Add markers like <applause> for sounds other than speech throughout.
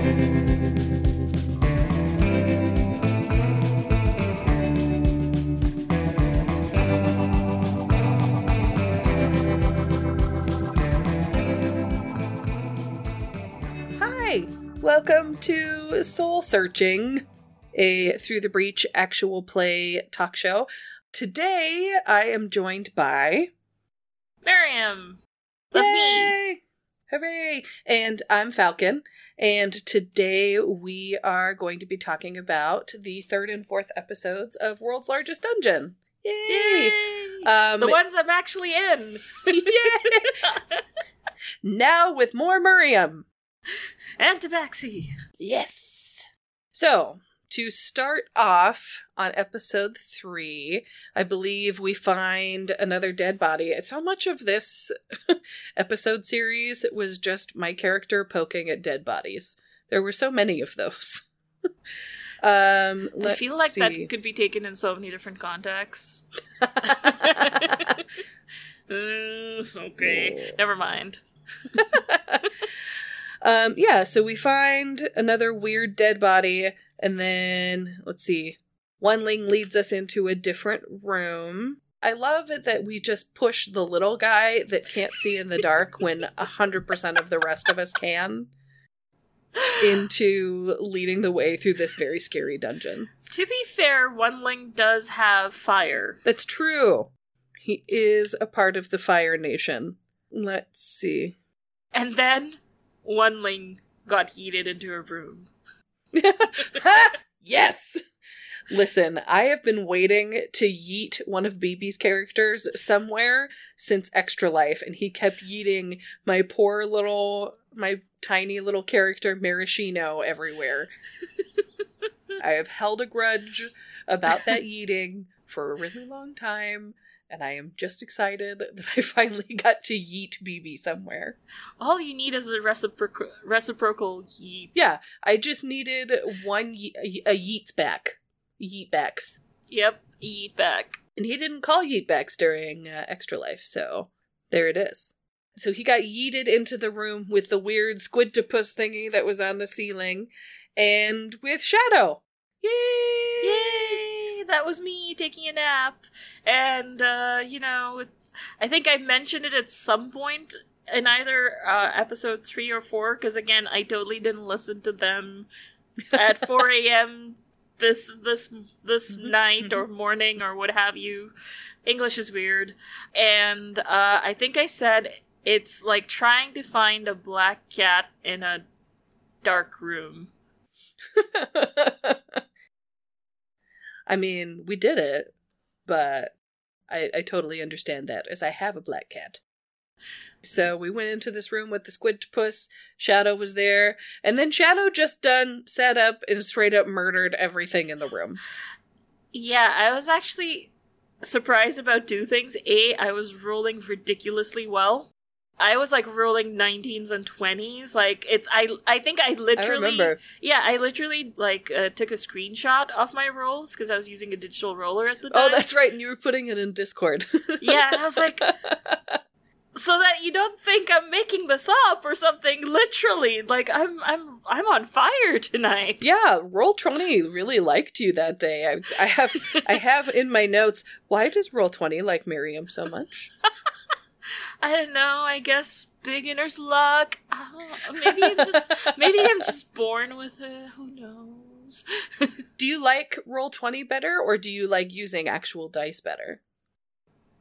Hi, welcome to Soul Searching, a Through the Breach actual play talk show. Today I am joined by. Miriam. That's me. Hooray! And I'm Falcon, and today we are going to be talking about the third and fourth episodes of World's Largest Dungeon. Yay! Yay! Um, the ones I'm actually in. <laughs> Yay! now with more Miriam. and Tabaxi. Yes. So, to start off on episode three, I believe we find another dead body. So much of this <laughs> episode series was just my character poking at dead bodies. There were so many of those. <laughs> um, I feel like see. that could be taken in so many different contexts. <laughs> Uh, okay, never mind. um, yeah, so we find another weird dead body, and then let's see. One Ling leads us into a different room. I love it that we just push the little guy that can't see in the dark when a hundred percent of the rest of us can <gasps> into leading the way through this very scary dungeon. To be fair, One Ling does have fire. That's true. He is a part of the Fire Nation. Let's see. And then One Ling got yeeted into a room. <laughs> yes. Listen, I have been waiting to yeet one of BB's characters somewhere since Extra Life, and he kept yeeting my poor little, my tiny little character Maraschino everywhere. <laughs> I have held a grudge about that yeeting for a really long time, and I am just excited <laughs> that I finally got to yeet BB somewhere. All you need is a reciprocal reciprocal yeet. Yeah, I just needed one ye- a yeets back. Yeetbacks. Yep, yeet back. And he didn't call yeetbacks during uh, Extra Life, so there it is. So he got yeeted into the room with the weird squidtopus thingy that was on the ceiling, and with Shadow. Yay! Yay! That was me taking a nap. And, uh, you know, it's, I think I mentioned it at some point in either uh, episode three or four, because again, I totally didn't listen to them at <laughs> 4 a.m. this this this Mhm, night or morning or what have you. English is weird. And uh, I think I said it's like trying to find a black cat in a dark room. <laughs> I mean, we did it, but I, I totally understand that as I have a black cat. So we went into this room with the squid puss. Shadow was there, and then Shadow just done sat up and straight up murdered everything in the room. Yeah, I was actually surprised about two things. A, I was rolling ridiculously well. I was like rolling 19s and 20s. Like it's I I think I I literally remember. Yeah, I literally like uh, took a screenshot of my rolls cuz I was using a digital roller at the time. Oh, that's right, and you were putting it in Discord. <laughs> Yeah, and I was like <laughs> so that you don't think I'm making this up or something literally. Like I'm I'm I'm on fire tonight. yeah, Roll Twenty really liked you that day. I, I have I have in my notes. Why does Roll Twenty like Miriam so much? <laughs> I don't know. I guess beginner's luck. Oh, maybe I'm just maybe I'm just born with it. Who knows? <laughs> Do you like Roll Twenty better, or do you like using actual dice better?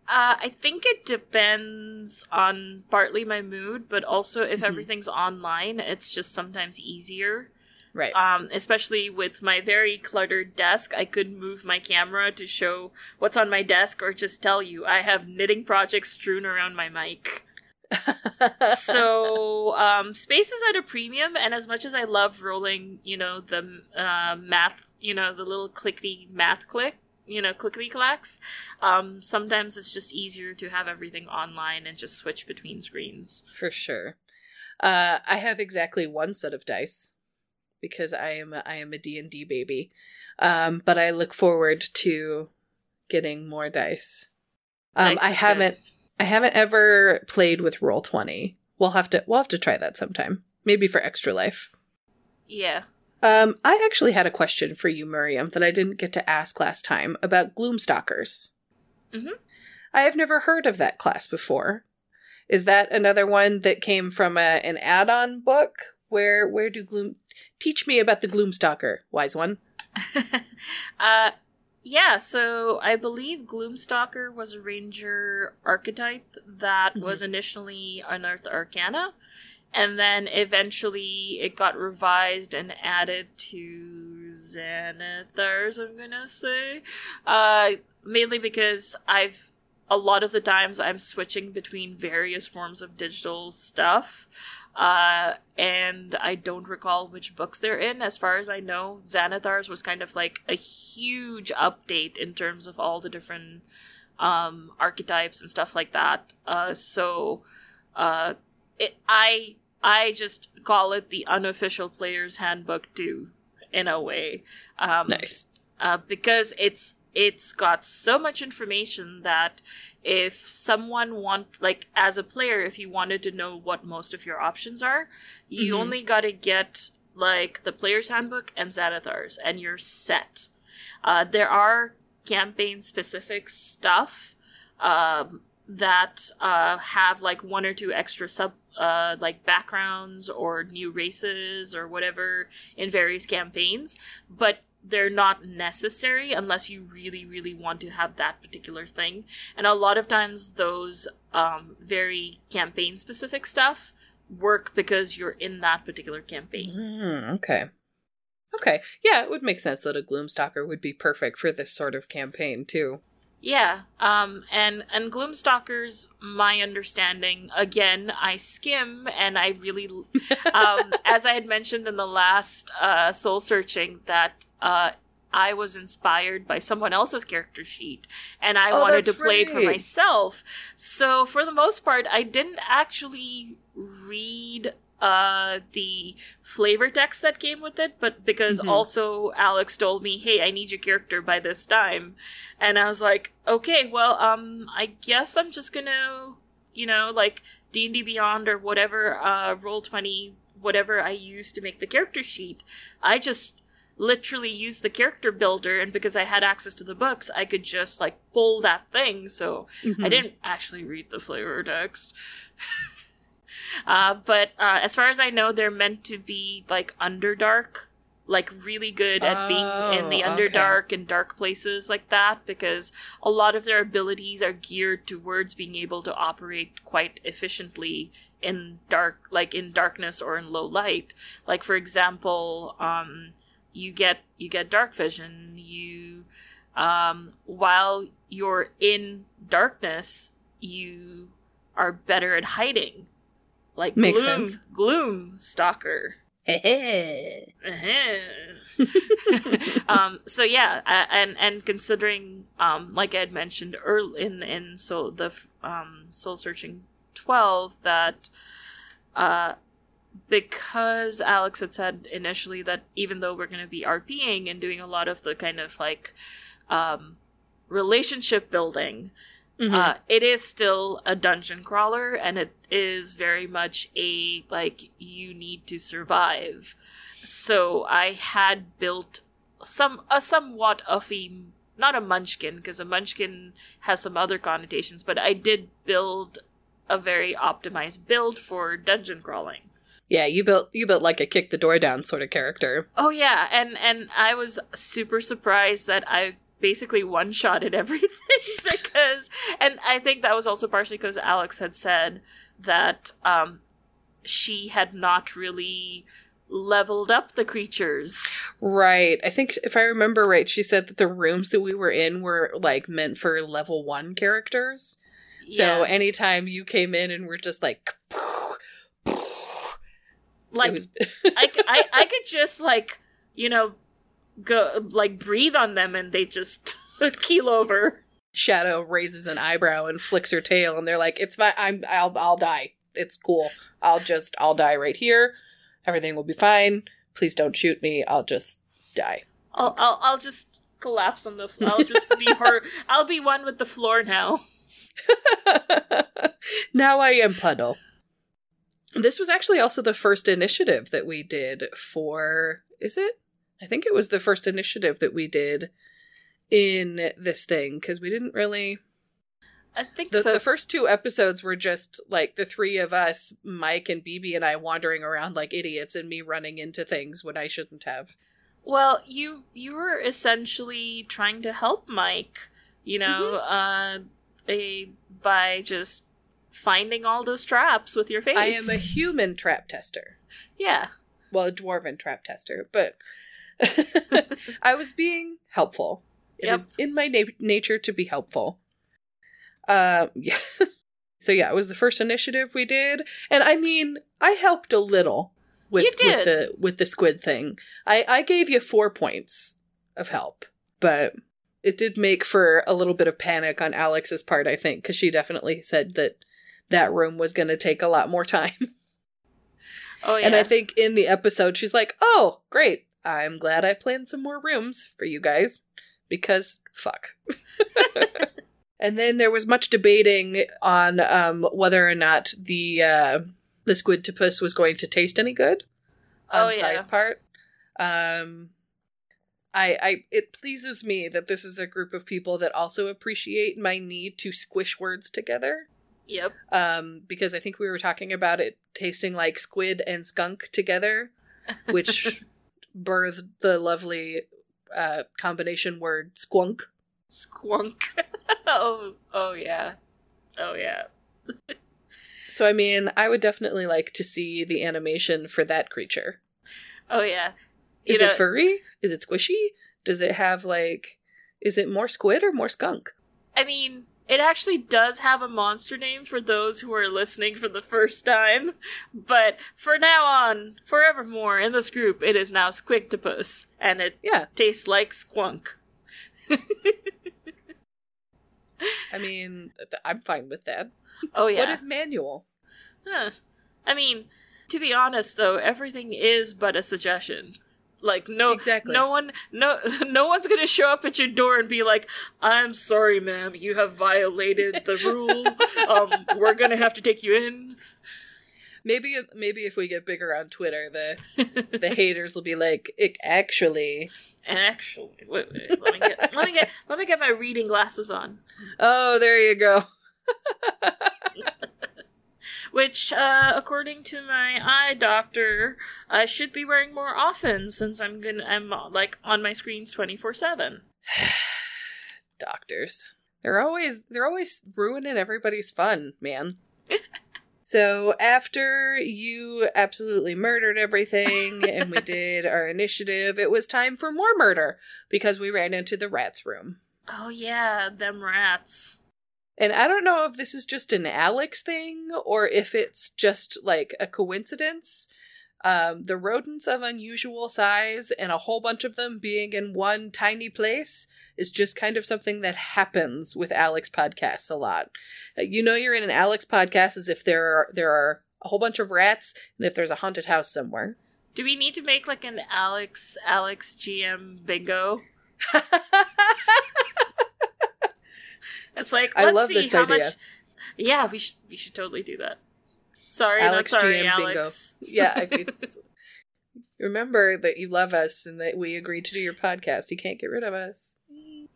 Uh, I think it depends on partly my mood, but also if Mhm. everything's online, it's just sometimes easier. Right. Um, especially with my very cluttered desk, I could move my camera to show what's on my desk, or just tell you I have knitting projects strewn around my mic. <laughs> so um, space is at a premium and as much as i love rolling you know the uh, math you know the little clickety math click you know clickety clacks um, sometimes it's just easier to have everything online and just switch between screens For sure. Uh, I have exactly one set of dice because I am a, I am a D&D baby. Um, but I look forward to getting more dice. Um, Dice I haven't good. I haven't ever played with Roll 20. We'll have to we'll have to try that sometime. Maybe for Extra Life. Yeah. Um, I actually had a question for you, Miriam, that I didn't get to ask last time about Gloomstalkers. Mhm. I have never heard of that class before. Is that another one that came from a, an add-on book? Where where do Gloom teach me about the Gloomstalker, wise one? <laughs> uh yeah, so I believe Gloomstalker was a ranger archetype that Mhm. was initially unearthed arcana and then eventually it got revised and added to Xanathars, I'm gonna say. Uh mainly because I've a lot of the times I'm switching between various forms of digital stuff. Uh, and I don't recall which books they're in. As far as I know, Xanathars was kind of like a huge update in terms of all the different um, archetypes and stuff like that. Uh, so, uh, it, I I just call it the unofficial player's handbook too, in a way. Um, Nice. uh, because it's it's got so much information that if someone want like as a player if you wanted to know what most of your options are you Mhm. only got to get like the player's handbook and xanathars and you're set uh, there are campaign specific stuff um, that uh, have like one or two extra sub uh, like backgrounds or new races or whatever in various campaigns but they're not necessary unless you really really want to have that particular thing and a lot of times those um, very campaign specific stuff work because you're in that particular campaign Mm, okay. Okay. Yeah, it would make sense that a Gloomstalker would be perfect for this sort of campaign too. Yeah, um, and and Gloomstalkers, my understanding, again, I skim and I really, <laughs> um, as I had mentioned in the last uh, soul searching, that uh, I was inspired by someone else's character sheet, and I Oh, wanted to play it for myself. So for the most part, I didn't actually read uh the flavor text that came with it but because Mhm. also alex told me hey i need your character by this time and i was like okay well um i guess i'm just gonna you know like d&d beyond or whatever uh roll 20 whatever i use to make the character sheet i just literally use the character builder and because i had access to the books i could just like pull that thing so I Mhm. didn't actually read the flavor text. <laughs> uh, but uh, as far as I know, they're meant to be like underdark, like really good at being in the Oh, okay. and dark places like that, because a lot of their abilities are geared towards being able to operate quite efficiently in dark, like in darkness or in low light. Like for example, um, you get you get dark vision. You um, while you're in darkness, you are better at hiding. Like Makes gloom, sense. gloom stalker. Heh-heh. <laughs> <laughs> um, so yeah, and and considering, um, like I had mentioned early in in so the um, soul searching twelve that, uh, because Alex had said initially that even though we're going to be RPing and doing a lot of the kind of like, um, relationship building, Mhm. uh, it is still a dungeon crawler, and it is very much a like you need to survive. So I had built some a somewhat of a not a munchkin because a munchkin has some other connotations, but I did build a very optimized build for dungeon crawling. Yeah, you built you built like a kick the door down sort of character. Oh yeah, and and I was super surprised that I basically one shotted <laughs> everything <laughs> because and I think that was also partially because Alex had said that um she had not really leveled up the creatures. Right. I think if I remember right, she said that the rooms that we were in were like meant for level one characters. So anytime you came in and were just like, <laughs> like <laughs> I, was I, I I could just like you know go like breathe on them and they just <laughs> keel over. Shadow raises an eyebrow and flicks her tail, and they're like, "It's fine. I'm. I'll. I'll die. It's cool. I'll just. I'll die right here. Everything will be fine. Please don't shoot me. I'll just die." I'll I'll, I'll just collapse on the. floor. I'll just be <laughs> her. I'll be one with the floor now. now I am puddle. This was actually also the first initiative that we did for. Is it? I think it was the first initiative that we did in this thing because we didn't really. I think The, so. the first two episodes were just like the three of us, Mike and BB and I, wandering around like idiots and me running into things when I shouldn't have. Well, you you were essentially trying to help Mike, you know, Mm-hmm. uh, a, by just finding all those traps with your face. I am a human trap tester. yeah. Well, a dwarven trap tester, but <laughs> I was being helpful. It is Yep. in my na- nature to be helpful. Um, <laughs> yeah. so yeah, it was the first initiative we did, and I mean, I helped a little with with the with the squid thing. I I gave you four points of help, but it did make for a little bit of panic on Alex's part. I think because she definitely said that that room was going to take a lot more time. <laughs> Oh yeah. And I think in the episode, she's like, oh, great. I'm glad I planned some more rooms for you guys because fuck. <laughs> and then there was much debating on um, whether or not the uh, the squidtopus was going to taste any good on Oh, yeah. size part. Um, I, I it pleases me that this is a group of people that also appreciate my need to squish words together Yep. um, because I think we were talking about it tasting like squid and skunk together, <laughs> which birthed the lovely uh, combination word squunk. Squunk. <laughs> oh. Oh yeah. Oh yeah. <laughs> So, I mean, I would definitely like to see the animation for that creature. Oh yeah. You Is know- it furry? Is it squishy? Does it have like? Is it more squid or more skunk? I mean, it actually does have a monster name for those who are listening for the first time, but for now on, forevermore in this group, it is now Squictopus, and it Yeah, tastes like squunk. <laughs> I mean, th- I'm fine with that. Oh yeah. What is manual? Huh. I mean, to be honest though, everything is but a suggestion. Like no Exactly. no one no <laughs> no one's gonna show up at your door and be like, I'm sorry, ma'am, you have violated the <laughs> rule. um, we're gonna have to take you in. Maybe, maybe if we get bigger on Twitter, the <laughs> the haters will be like, "Ick, actually, actually, wait, wait, let me get let me get let me get my reading glasses on. oh, there you go. Which, uh, according to my eye doctor, I should be wearing more often since I'm gonna I'm like on my screens twenty four seven. <sighs> doctors. They're always they're always ruining everybody's fun, man. <laughs> so after you absolutely murdered everything <laughs> and we did our initiative, it was time for more murder because we ran into the rats room. Oh yeah, them rats. And I don't know if this is just an Alex thing or if it's just like a coincidence. Um, the rodents of unusual size and a whole bunch of them being in one tiny place is just kind of something that happens with Alex podcasts a lot. Uh, you know, you're in an Alex podcast as if there are there are a whole bunch of rats and if there's a haunted house somewhere. Do we need to make like an Alex Alex GM bingo? <laughs> It's like I let's love see this how idea. much. Yeah, we should we should totally do that. Sorry, Alex not sorry, GM bingo. Alex. yeah, I- <laughs> it's, remember that you love us and that we agreed to do your podcast. You can't get rid of us.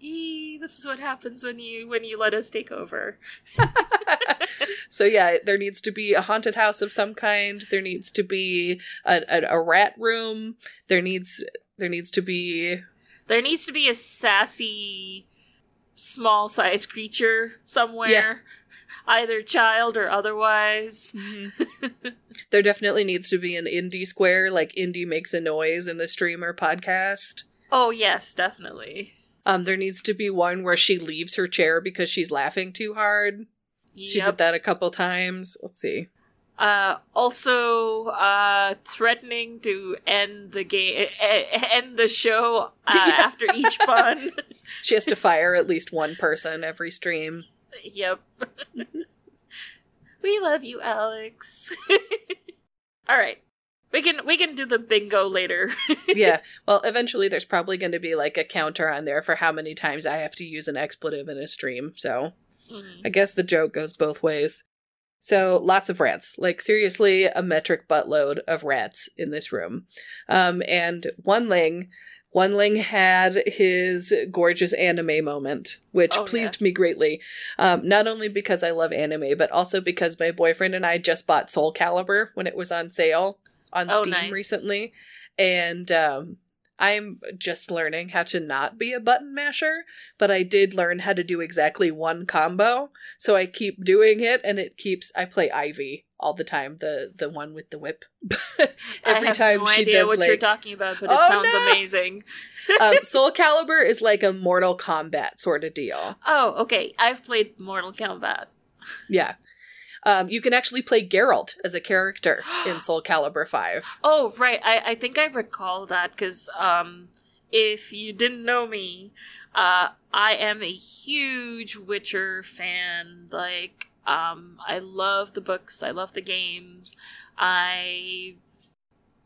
Eee, this is what happens when you when you let us take over. <laughs> so yeah, there needs to be a haunted house of some kind. There needs to be a, a, a rat room. There needs there needs to be There needs to be a sassy, small sized creature somewhere, Yeah. either child or otherwise. there definitely needs to be an Indy square like Indy makes a noise in the streamer podcast. oh yes, definitely. Um, there needs to be one where she leaves her chair because she's laughing too hard. She did that a couple times. Let's see. Uh, also, uh, threatening to end the game, end the show uh, <laughs> after each pun. She has to fire at least one person every stream. yep. <laughs> we love you, Alex. <laughs> All right, we can we can do the bingo later. yeah. Well, eventually there's probably going to be like a counter on there for how many times I have to use an expletive in a stream. So Mhm. I guess the joke goes both ways. So lots of rants, like seriously, a metric buttload of rants in this room. Um, and one ling had his gorgeous anime moment, which Oh, pleased me greatly. Um, not only because I love anime, but also because my boyfriend and I just bought Soul Calibur when it was on sale on Oh, Steam nice. recently, and um, I'm just learning how to not be a button masher, but I did learn how to do exactly one combo. So I keep doing it and it keeps I play Ivy all the time, the the one with the whip. <laughs> Every time no she does what you're talking about, but it Oh, sounds no! amazing. <laughs> um, <laughs> Soul Calibur is like a Mortal Kombat sort of deal. Oh, okay. I've played Mortal Kombat. Yeah. Um, you can actually play Geralt as a character <gasps> in Soul Calibur 5. Oh, right. I, I think I recall that because um, if you didn't know me, uh, I am a huge Witcher fan. Like, um, I love the books. I love the games. I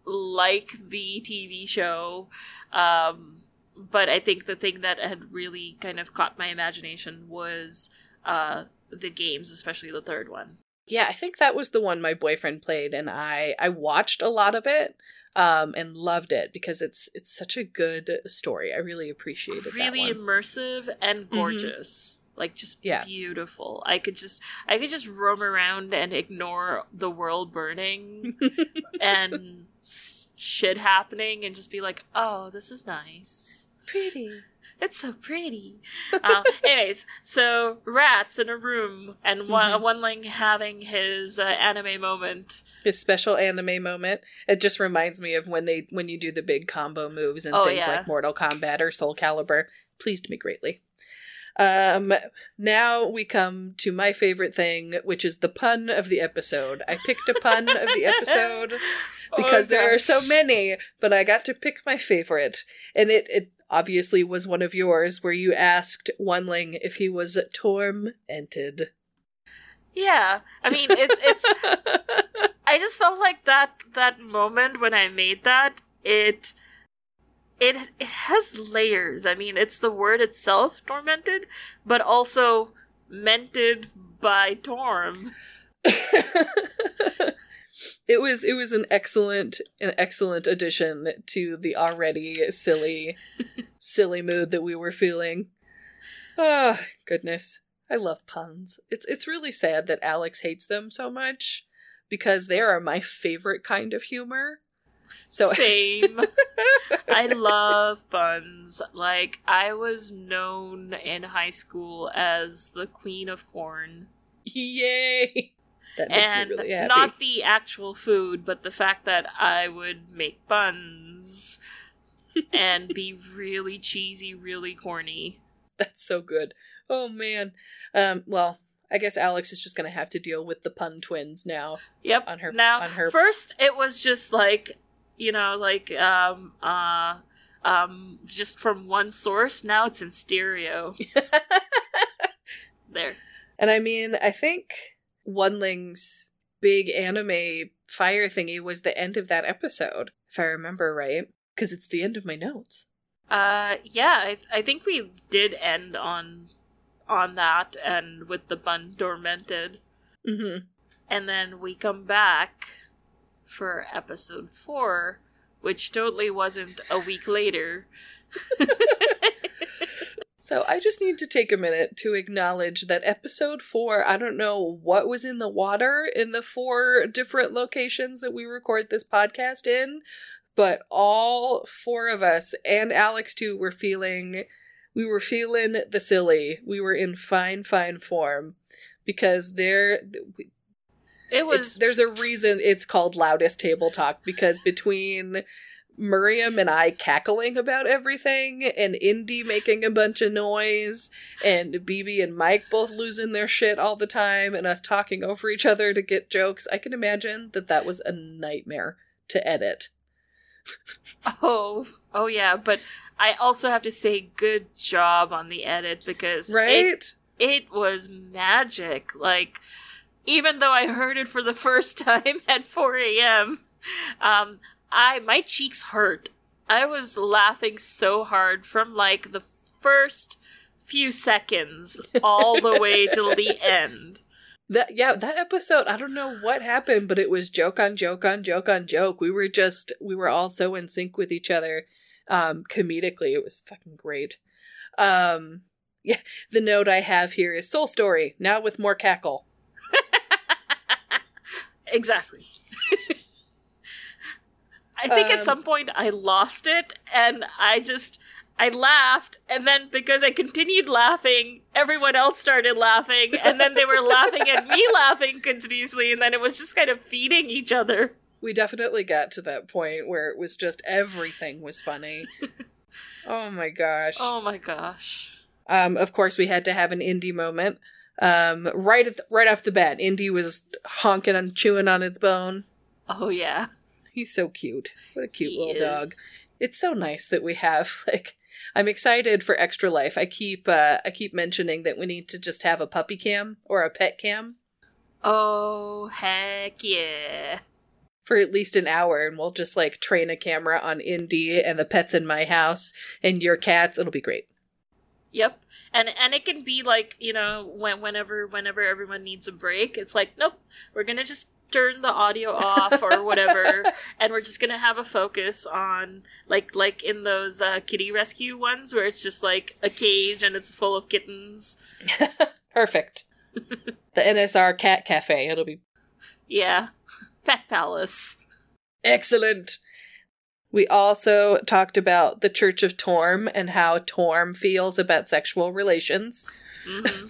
like the TV show. Um, but I think the thing that had really kind of caught my imagination was uh, the games, especially the third one. Yeah, I think that was the one my boyfriend played and I I watched a lot of it um and loved it because it's it's such a good story. I really appreciated really that one. immersive and gorgeous like just Yeah. beautiful i could just i could just roam around and ignore the world burning <laughs> and shit happening and just be like oh this is nice Pretty. It's so pretty uh, <laughs> anyways so rats in a room and one Mhm. one like having his uh, anime moment His special anime moment. It just reminds me of when they when you do the big combo moves and Oh, things yeah. like Mortal Kombat or Soul Calibur. Pleased me greatly. Um now we come to my favorite thing, which is the pun of the episode. I picked a pun of the <laughs> episode. because Oh, there are so many, but I got to pick my favorite. And it, it obviously was one of yours where you asked Oneling if he was tormented. yeah i mean it's it's <laughs> I just felt like that that moment when I made that it it it has layers. I mean, it's the word itself, tormented, but also mented by Torm. <laughs> it was it was an excellent an excellent addition to the already silly <laughs> silly mood that we were feeling. Oh, goodness. I love puns. It's it's really sad that Alex hates them so much because they are my favorite kind of humor. So Same. <laughs> I love buns. Like I was known in high school as the queen of corn. Yay! That makes and me really happy. not the actual food, but the fact that I would make buns <laughs> and be really cheesy, really corny. That's so good. Oh man. Um. Well, I guess Alex is just gonna have to deal with the pun twins now. Yep. On her- now, on her- first it was just like you know, like um uh um just from one source. Now it's in stereo. <laughs> There. and I mean, I think Oneling's big anime fire thingy was the end of that episode, if I remember right, because it's the end of my notes. Uh, yeah, I, I think we did end on on that and with the bun dormented, Mm-hmm. and then we come back for episode four, which totally wasn't a week later. <laughs> So I just need to take a minute to acknowledge that episode four, I don't know what was in the water in the four different locations that we record this podcast in, but all four of us and Alex too were feeling we were feeling the silly. We were in fine, fine form. Because there It was there's a reason it's called loudest table talk because between Miriam and I cackling about everything and Indy making a bunch of noise and BB and Mike both losing their shit all the time and us talking over each other to get jokes, I can imagine that that was a nightmare to edit. oh oh yeah, but I also have to say good job on the edit because it Right? it was magic. Like, even though I heard it for the first <laughs> time at 4 a.m., um, I my cheeks hurt. I was laughing so hard from like the first few seconds all the way <laughs> till the end. That yeah, that episode, I don't know what happened, but it was joke on joke on joke on joke. We were just we were all so in sync with each other um comedically. It was fucking great. Um <laughs> yeah, the note I have here is Soul Story, now with more cackle. <laughs> exactly. I think Um, at some point I lost it and I just I laughed and then because I continued laughing, everyone else started laughing and then they were laughing at me <laughs> laughing continuously and then it was just kind of feeding each other. We definitely got to that point where it was just everything was funny. <laughs> oh my gosh. Oh my gosh. Um, of course, we had to have an Indy moment. Um, right at the, right off the bat, Indy was honking and chewing on its bone. Oh yeah. He's so cute. What a cute He little is. dog. It's so nice that we have <laughs> like. I'm excited for Extra Life. I keep uh, I keep mentioning that we need to just have a puppy cam or a pet cam Oh heck yeah. for at least an hour, and we'll just like train a camera on Indy and the pets in my house and your cats. It'll be great. Yep. And and it can be like, you know, when whenever whenever everyone needs a break, it's like, nope, we're gonna just turn the audio off or <laughs> whatever and we're just gonna have a focus on like like in those uh, kitty rescue ones where it's just like a cage and it's full of kittens. <laughs> Perfect. <laughs> the NSR Cat Cafe. It'll be Yeah. Pet Palace. Excellent. We also talked about the Church of Torm and how Torm feels about sexual relations. hmm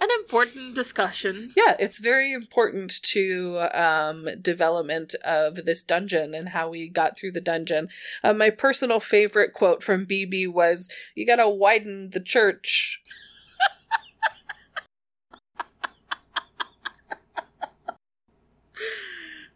An important discussion. Yeah, it's very important to um, development of this dungeon and how we got through the dungeon. Uh, my personal favorite quote from BB was, "You gotta widen the church."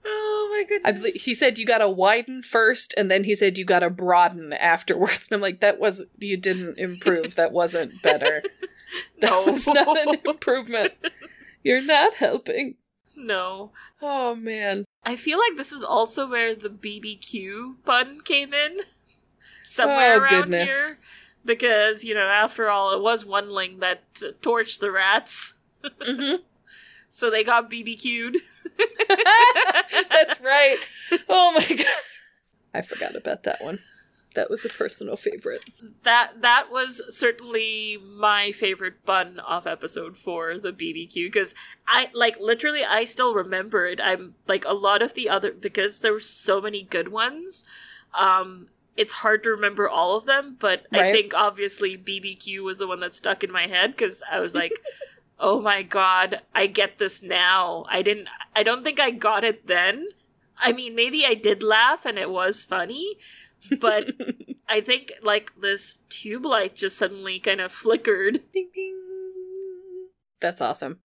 Oh my goodness. I believe he said you gotta widen first, and then he said you gotta broaden afterwards. And I'm like, that was you didn't improve. That wasn't better. <laughs> <laughs> That No. was not an improvement. <laughs> You're not helping. no. Oh man. I feel like this is also where the BBQ pun came in. Somewhere Oh, around goodness. here. Because, you know, after all, it was Oneling that uh, torched the rats. Mhm. <laughs> So they got BBQ'd. That's right. Oh my god. I forgot about that one. That was a personal favorite. That that was certainly my favorite bun off episode four, the BBQ, because I like literally I still remember it. I'm like a lot of the other because there were so many good ones. Um, it's hard to remember all of them, but I think obviously BBQ was the one that stuck in my head because I was like, <laughs> "Oh my god, I get this now." I didn't. I don't think I got it then. I mean, maybe I did laugh and it was funny, but <laughs> I think like this tube light just suddenly kind of flickered. Ding, ding. That's awesome.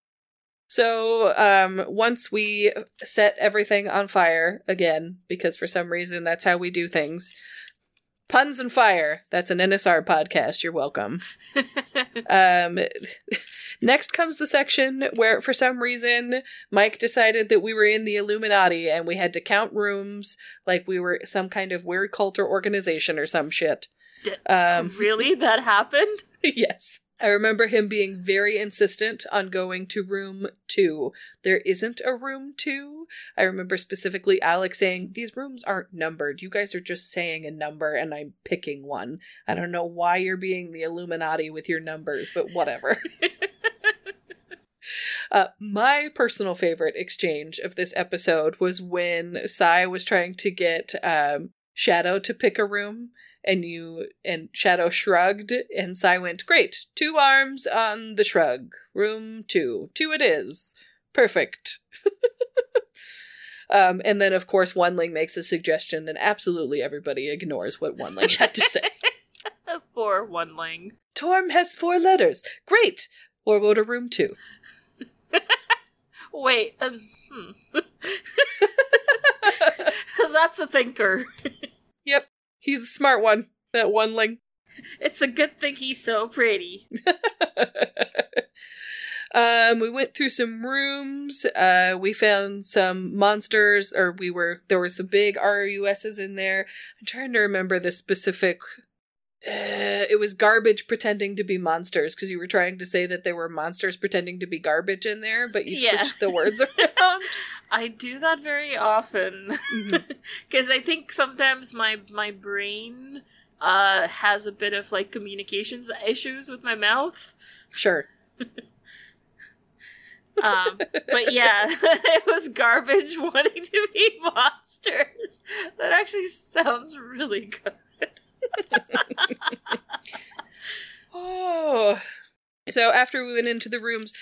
So, um, once we set everything on fire again, because for some reason that's how we do things. Puns and fire. That's an NSR podcast. You're welcome. <laughs> Um, next comes the section where, for some reason, Mike decided that we were in the Illuminati and we had to count rooms like we were some kind of weird cult or organization or some shit. D- Um, really, that happened? <laughs> yes. I remember him being very insistent on going to room two. There isn't a room two. I remember specifically Alex saying, These rooms aren't numbered. You guys are just saying a number and I'm picking one. I don't know why you're being the Illuminati with your numbers, but whatever. <laughs> Uh, my personal favorite exchange of this episode was when Sai was trying to get um, Shadow to pick a room, and you and Shadow shrugged, and Sai went, "Great, two arms on the shrug. Room two, two it is. Perfect." <laughs> um, and then of course One Ling makes a suggestion, and absolutely everybody ignores what One Ling had to say. <laughs> <laughs> Poor Oneling. Torm has four letters. Great. We'll go to room two. Wait, um, hmm. That's a thinker. He's a smart one. That one Oneling. It's a good thing he's so pretty. <laughs> um, we went through some rooms. Uh, we found some monsters, or we were there were some big RUSs in there. I'm trying to remember the specific Uh, it was garbage pretending to be monsters because you were trying to say that there were monsters pretending to be garbage in there, but you Yeah. switched the words <laughs> around. I do that very often <laughs> because I think sometimes my my brain uh has a bit of like communications issues with my mouth. Sure. <laughs> Um, but yeah, <laughs> it was garbage wanting to be monsters. That actually sounds really good. Oh. So after we went into the rooms,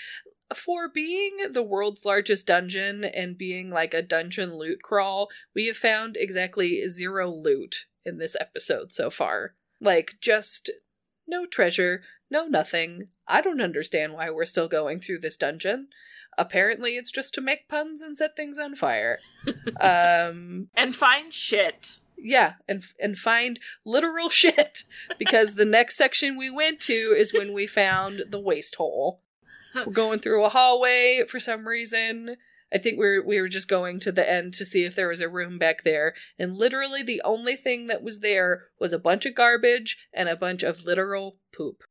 for being the world's largest dungeon and being like a dungeon loot crawl, we have found exactly zero loot in this episode so far. Like, just no treasure, no nothing. I don't understand why we're still going through this dungeon. Apparently, it's just to make puns and set things on fire. <laughs> um, And find shit. yeah, and and find literal <laughs> shit because the next section we went to is when we found the waste hole. We're going through a hallway for some reason. I think we are we were just going to the end to see if there was a room back there, and literally the only thing that was there was a bunch of garbage and a bunch of literal poop.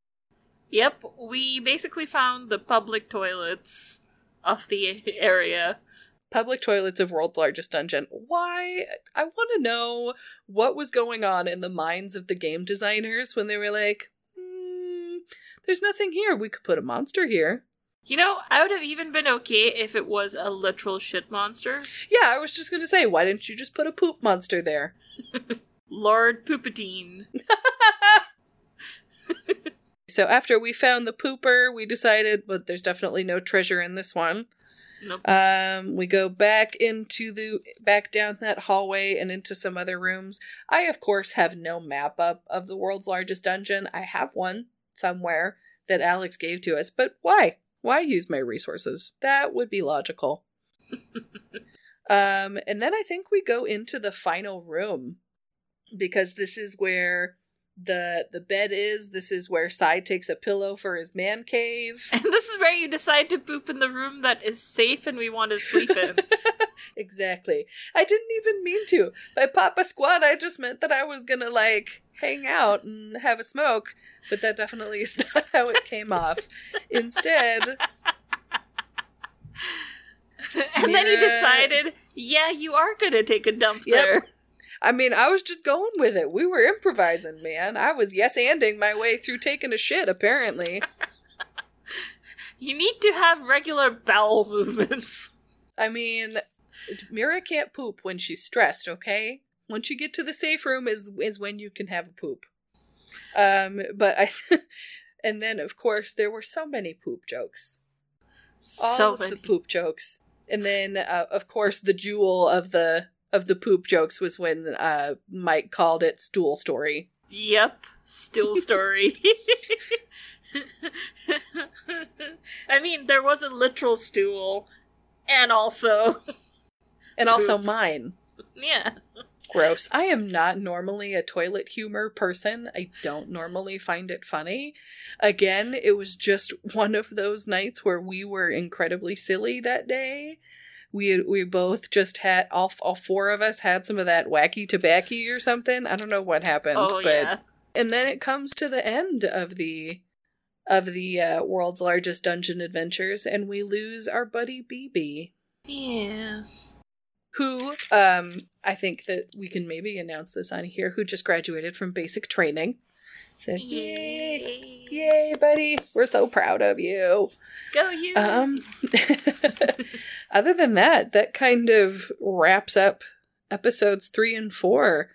Yep, we basically found the public toilets of the area. Public toilets of world's largest dungeon. Why? I want to know what was going on in the minds of the game designers when they were like, hmm, "There's nothing here. We could put a monster here." You know, I would have even been okay if it was a literal shit monster. Yeah, I was just gonna say, why didn't you just put a poop monster there? <laughs> Lord Poopatine. <laughs> So after we found the pooper, we decided, but there's definitely no treasure in this one. Nope. Um, we go back into the back down that hallway and into some other rooms. I of course have no map up of the world's largest dungeon. I have one somewhere that Alex gave to us, but why? Why use my resources? That would be logical. <laughs> um, and then I think we go into the final room because this is where the the bed is. This is where Sai takes a pillow for his man cave. <laughs> And this is where you decide to poop in the room that is safe and we want to sleep in. <laughs> exactly. I didn't even mean to. By Papa Squad, I just meant that I was gonna like hang out and have a smoke, but that definitely is <laughs> not how it came off. Instead, and then he decided, yeah, you are going to take a dump Yep. there. I mean, I was just going with it. We were improvising, man. I was yes anding my way through taking a shit, apparently. You need to have regular bowel movements. I mean, Mira can't poop when she's stressed, okay? Once you get to the safe room is is when you can have a poop. Um, but I <laughs> and then of course there were so many poop jokes. All so of many. the poop jokes. And then uh, of course the jewel of the of the poop jokes was when uh Mike called it stool story. Yep, stool story. <laughs> I mean, there was a literal stool, and also, <laughs> And also Poop. mine. yeah. Gross. I am not normally a toilet humor person. I don't normally find it funny. Again, it was just one of those nights where we were incredibly silly that day. We we both just had all all four of us had some of that wacky tobacco or something. I don't know what happened, Oh but yeah. and then it comes to the end of the of the uh, world's largest dungeon adventures, and we lose our buddy BB Yes. who um I think that we can maybe announce this on here who just graduated from basic training. So yay. Yay. Yay, buddy. We're so proud of you. Go you. Um <laughs> other than that, that kind of wraps up episodes 3 and 4.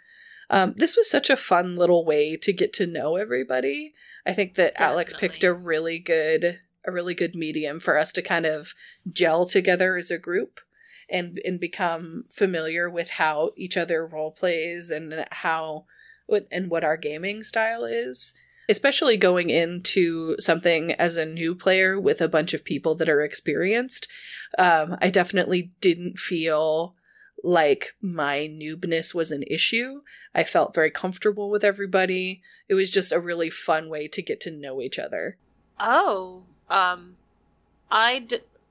Um this was such a fun little way to get to know everybody. I think that Alex picked a really good a really good medium for us to kind of gel together as a group and and become familiar with how each other role plays and how and what our gaming style is especially going into something as a new player with a bunch of people that are experienced um, i definitely didn't feel like my noobness was an issue. I felt very comfortable with everybody. It was just a really fun way to get to know each other. Oh, um,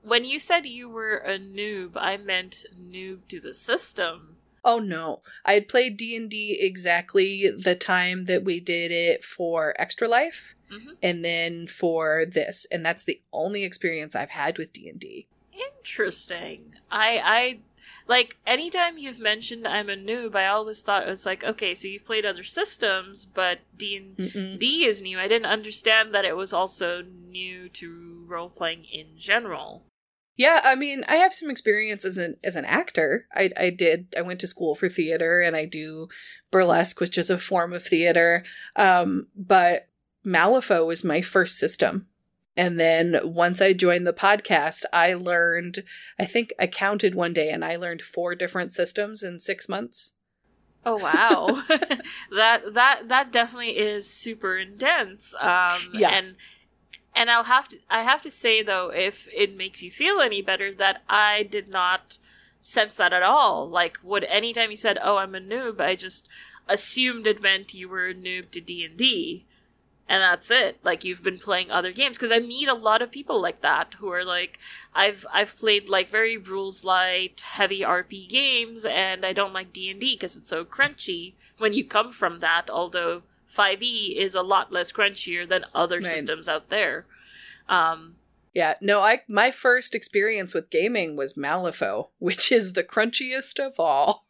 when you said you were a noob, I meant noob to the system. Oh no. I had played D&D exactly the time that we did it for Extra Life Mhm. and then for this and that's the only experience I've had with D&D. Interesting. I I like anytime you've mentioned I'm a noob, I always thought it was like, okay, so you've played other systems, but D and. D is new. I didn't understand that it was also new to role playing in general. Yeah, I mean, I have some experience as an as an actor. I I did I went to school for theater and I do burlesque, which is a form of theater. Um, but Malifaux was my first system. And then once I joined the podcast, I learned I think I counted one day and I learned four different systems in 6 months. Oh wow, <laughs> that that that definitely is super intense. Um, <laughs> Yeah. and and I'll have to I have to say though, if it makes you feel any better, that I did not sense that at all. Like, would anytime you said, "Oh, I'm a noob," I just assumed it meant you were a noob to D and D. And that's it. Like you've been playing other games because I meet a lot of people like that who are like, I've I've played like very rules light, heavy RP games, and I don't like D and D because it's so crunchy. When you come from that, although Five E is a lot less crunchier than other Right. systems out there. Um, Yeah, no, I my first experience with gaming was Malifaux, <laughs> which is the crunchiest of all.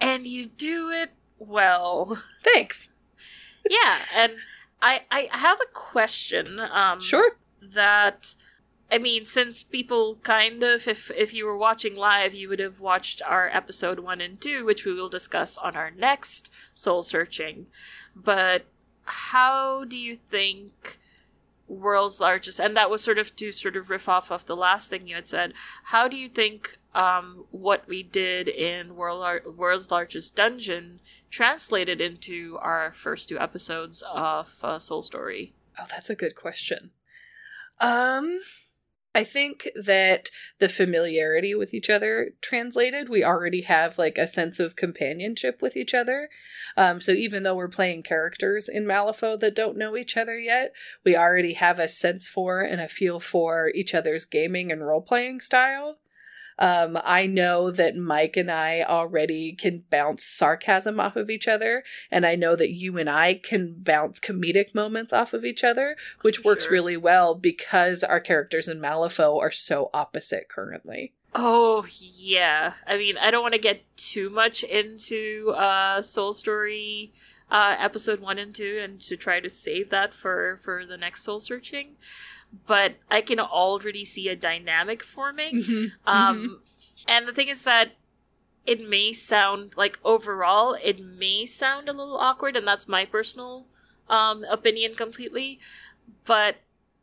and you do it well. <laughs> Thanks. yeah, and I I have a question. Um, Sure. that I mean, since people kind of, if if you were watching live, you would have watched our episode one and two, which we will discuss on our next soul searching. But how do you think world's largest, and that was sort of to sort of riff off of the last thing you had said. How do you think um, what we did in world world's largest dungeon translated into our first two episodes of uh, Soul Story? Oh, that's a good question. Um I think that the familiarity with each other translated, we already have like a sense of companionship with each other. Um, so even though we're playing characters in Malifaux that don't know each other yet, we already have a sense for and a feel for each other's gaming and role playing style. Um, I know that Mike and I already can bounce sarcasm off of each other, and I know that you and I can bounce comedic moments off of each other, which For works sure. really well because our characters in Malifaux are so opposite currently. Oh yeah. I mean, I don't want to get too much into uh Soul Story uh episode 1 and 2 and to try to save that for for the next soul searching. But I can already see a dynamic forming. Um and the thing is that it may sound like overall it may sound a little awkward and that's my personal um opinion completely, but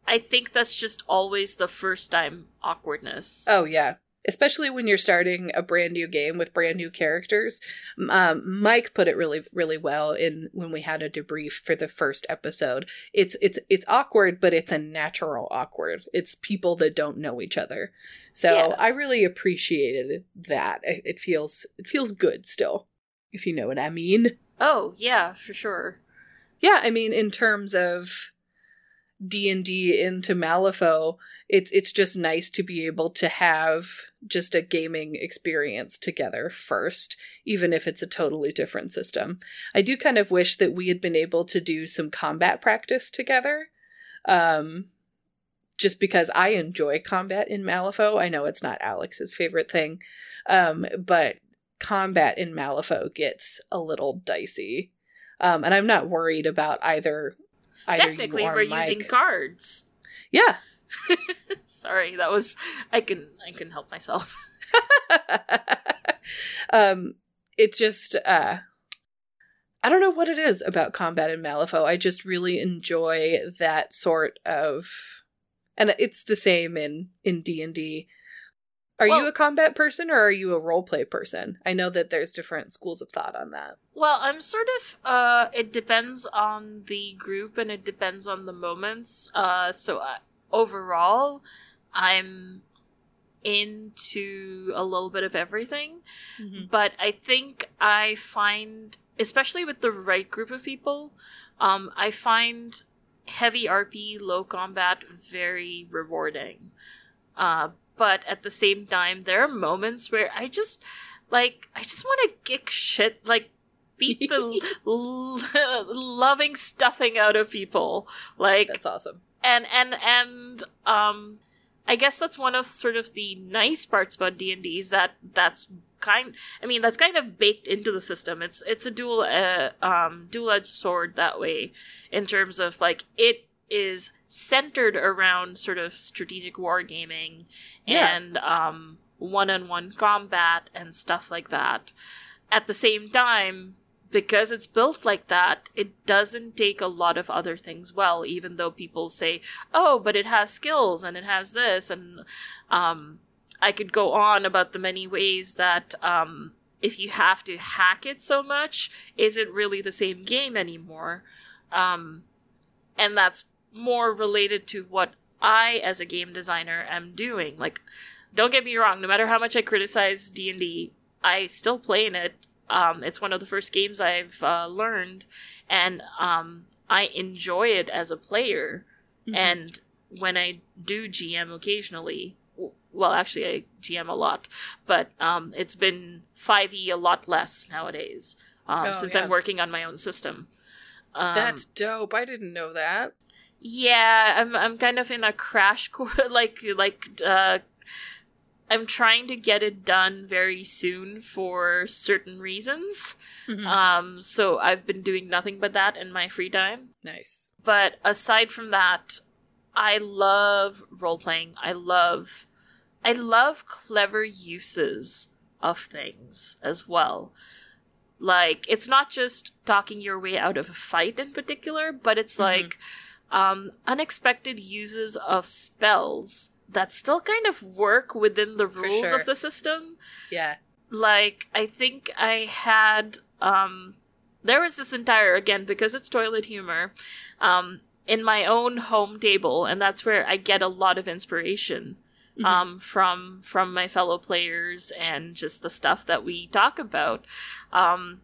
I think that's just always the first time awkwardness. Oh yeah. Especially when you're starting a brand new game with brand new characters. Um, Mike put it really, really well in when we had a debrief for the first episode. It's it's it's awkward, but it's a natural awkward. It's people that don't know each other. So Yeah. I really appreciated that. It, it feels it feels good still, if you know what I mean. Oh, yeah, for sure. Yeah, I mean, in terms of D and D into Malifaux, it's it's just nice to be able to have just a gaming experience together first, even if it's a totally different system. I do kind of wish that we had been able to do some combat practice together. Um just because I enjoy combat in Malifaux. I know it's not Alex's favorite thing. Um, but combat in Malifaux gets a little dicey. Um, and I'm not worried about either. either Technically, we're Mike. using cards. Yeah. <laughs> Sorry, that was I can I can help myself. <laughs> um, it just uh, I don't know what it is about combat in Malifaux. I just really enjoy that sort of, and it's the same in in D and D. Are you a combat person or are you a role play person? I know that there's different schools of thought on that. Well, I'm sort of uh it depends on the group and it depends on the moments. Uh so uh, overall, I'm into a little bit of everything. but I think I find, especially with the right group of people, um, I find heavy RP, low combat very rewarding. Uh, but at the same time, there are moments where I just, like I just want to kick shit like beat the <laughs> l- <laughs> loving stuffing out of people like That's awesome. And and and um i guess that's one of sort of the nice parts about d&d is that that's kind i mean that's kind of baked into the system it's it's a dual uh, um dual-edged sword that way in terms of like it is centered around sort of strategic wargaming Yeah. and um one-on-one combat and stuff like that at the same time because it's built like that, it doesn't take a lot of other things well, even though people say, oh, but it has skills and it has this. And um, I could go on about the many ways that um, if you have to hack it so much, is it really the same game anymore? Um, and that's more related to what I, as a game designer, am doing. Like, don't get me wrong, no matter how much I criticize D&D, I still play in it um, it's one of the first games I've uh, learned, and um, I enjoy it as a player. Mhm. And when I do GM occasionally, well, actually, I GM a lot, but um, it's been 5e a lot less nowadays um, Oh, since yeah. I'm working on my own system. Um, That's dope. I didn't know that. yeah, I'm I'm kind of in a crash <laughs> course, like like uh, I'm trying to get it done very soon for certain reasons. Mhm. Um, so I've been doing nothing but that in my free time. nice. But aside from that, I love role playing. I love I love clever uses of things as well. Like it's not just talking your way out of a fight in particular, but it's Mhm. like um unexpected uses of spells that still kind of work within the rules sure. of the system Yeah. like i think i had um there was this entire again because it's toilet humor um in my own home table and that's where i get a lot of inspiration Mhm. um from from my fellow players and just the stuff that we talk about um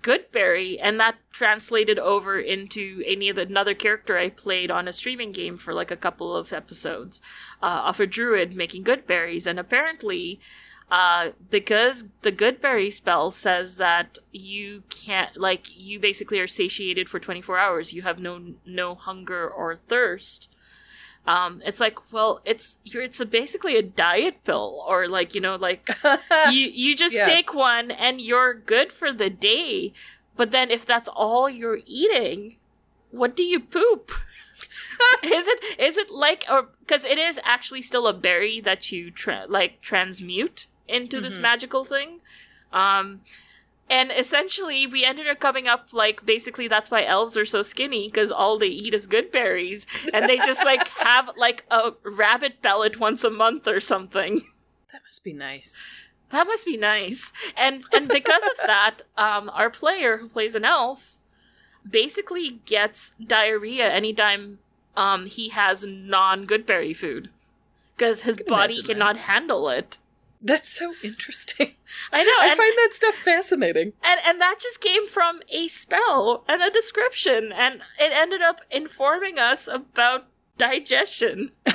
goodberry and that translated over into any of the, another character i played on a streaming game for like a couple of episodes uh, of a druid making good berries and apparently uh, because the good berry spell says that you can't like you basically are satiated for 24 hours you have no no hunger or thirst um it's like well it's you're it's a basically a diet pill or like you know like <laughs> you you just Yeah. take one and you're good for the day but then if that's all you're eating what do you poop <laughs> is it is it like or because it is actually still a berry that you tra- like transmute into this Mhm. magical thing um and essentially we ended up coming up like basically that's why elves are so skinny because all they eat is good berries and they just like <laughs> have like a rabbit pellet once a month or something that must be nice. that must be nice. And and because of that, um, our player who plays an elf basically gets diarrhea anytime um, he has non goodberry food because his body imagine that. cannot handle it. That's so interesting. <laughs> I know, I find that stuff fascinating. and and that just came from a spell and a description, and it ended up informing us about digestion. <laughs> <laughs>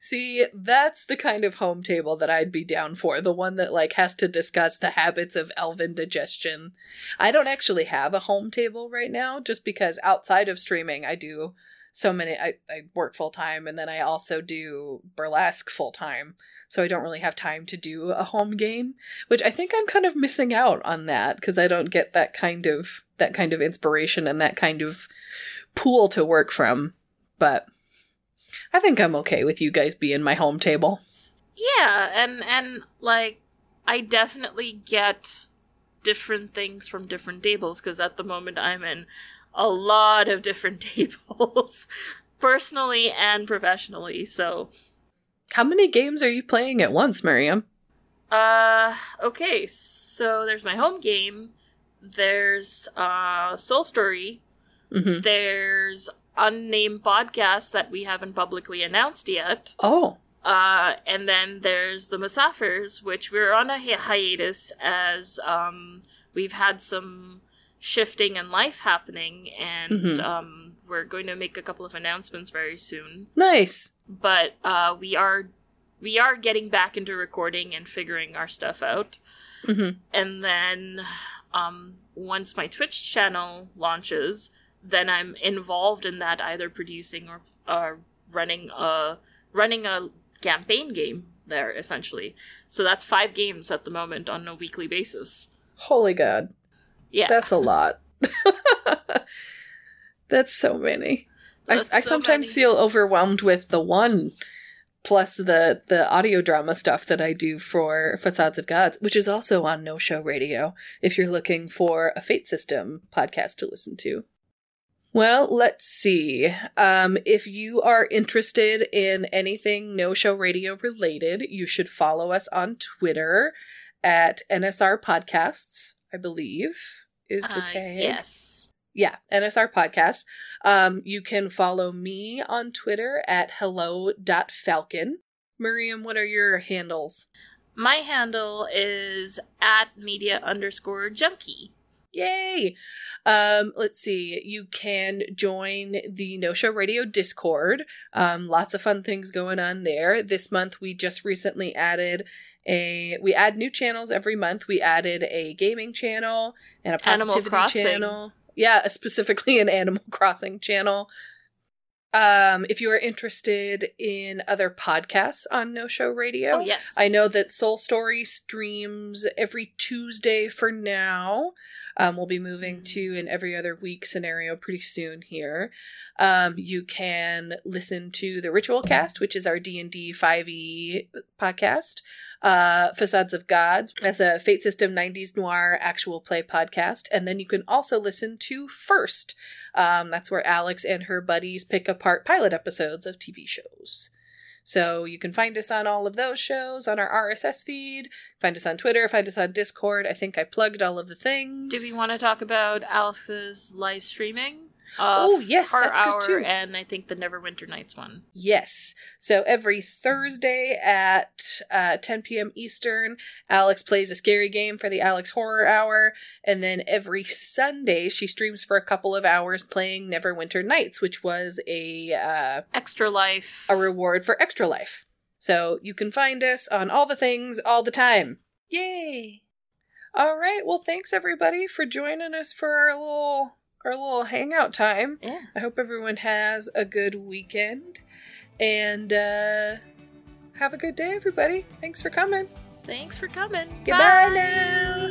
See, that's the kind of home table that I'd be down for. The one that like has to discuss the habits of elven digestion. I don't actually have a home table right now just because outside of streaming I do so many I, I work full time and then I also do burlesque full time. So I don't really have time to do a home game, which I think I'm kind of missing out on that because I don't get that kind of that kind of inspiration and that kind of pool to work from. But I think I'm okay with you guys being my home table. Yeah, and and like I definitely get different things from different tables because at the moment I'm in a lot of different <laughs> tables, personally and professionally. So, How many games are you playing at once, Miriam? uh, okay, so there's my home game. There's uh Soul Story. Mm-hmm. There's unnamed podcast that we haven't publicly announced yet. Oh, Uh, and then there's the Musafirs, which we're on a hi- hiatus as um, we've had some shifting in life happening, and Mhm. um, we're going to make a couple of announcements very soon. nice. But uh, we are we are getting back into recording and figuring our stuff out. Mm-hmm. And then um, once my Twitch channel launches, then I'm involved in that, either producing or uh, running a running a campaign game there essentially. So that's five games at the moment on a weekly basis. Holy God. Yeah, That's a lot. <laughs> That's so many. That's I, I so sometimes many. feel overwhelmed with the one plus the the audio drama stuff that I do for Facades of Gods, which is also on No Show Radio if you're looking for a Fate System podcast to listen to. Well, let's see. Um, if you are interested in anything No Show Radio related, you should follow us on Twitter at NSR Podcasts, I believe, is the Uh, tag. yes. Yeah, NSR Podcast. Um, you can follow me on Twitter at hello.falcon. Miriam, what are your handles? My handle is at media underscore junkie. Yay! Um, let's see. You can join the No Show Radio Discord. Um, lots of fun things going on there. This month we just recently added a we add new channels every month. We added a gaming channel and a Animal positivity Crossing. channel. Yeah, <laughs> specifically an Animal Crossing channel. Um, if you are interested in other podcasts on No Show Radio, Oh, yes. I know that Soul Story streams every Tuesday for now. Um, we'll be moving to an every other week scenario pretty soon here. Um, you can listen to the Ritual Cast, which is our D and D five E podcast. Uh, Facades of Gods as a Fate System '90s noir actual play podcast, and then you can also listen to First. Um, that's where Alex and her buddies pick apart pilot episodes of TV shows. So you can find us on all of those shows on our RSS feed. Find us on Twitter. Find us on Discord. I think I plugged all of the things. Do we want to talk about Alex's live streaming? Oh, yes, that's good too. and I think the Neverwinter Nights one. Yes. So every Thursday at uh, 10 p.m. Eastern, Alex plays a scary game for the Alex Horror Hour. And then every Sunday, she streams for a couple of hours playing Neverwinter Nights, which was a uh, Extra Life. a reward for Extra Life. So you can find us on all the things all the time. Yay! All right. Well, thanks everybody for joining us for our little our little hangout time. yeah. I hope everyone has a good weekend and uh have a good day everybody. Thanks for coming. Thanks for coming. Goodbye Bye. now.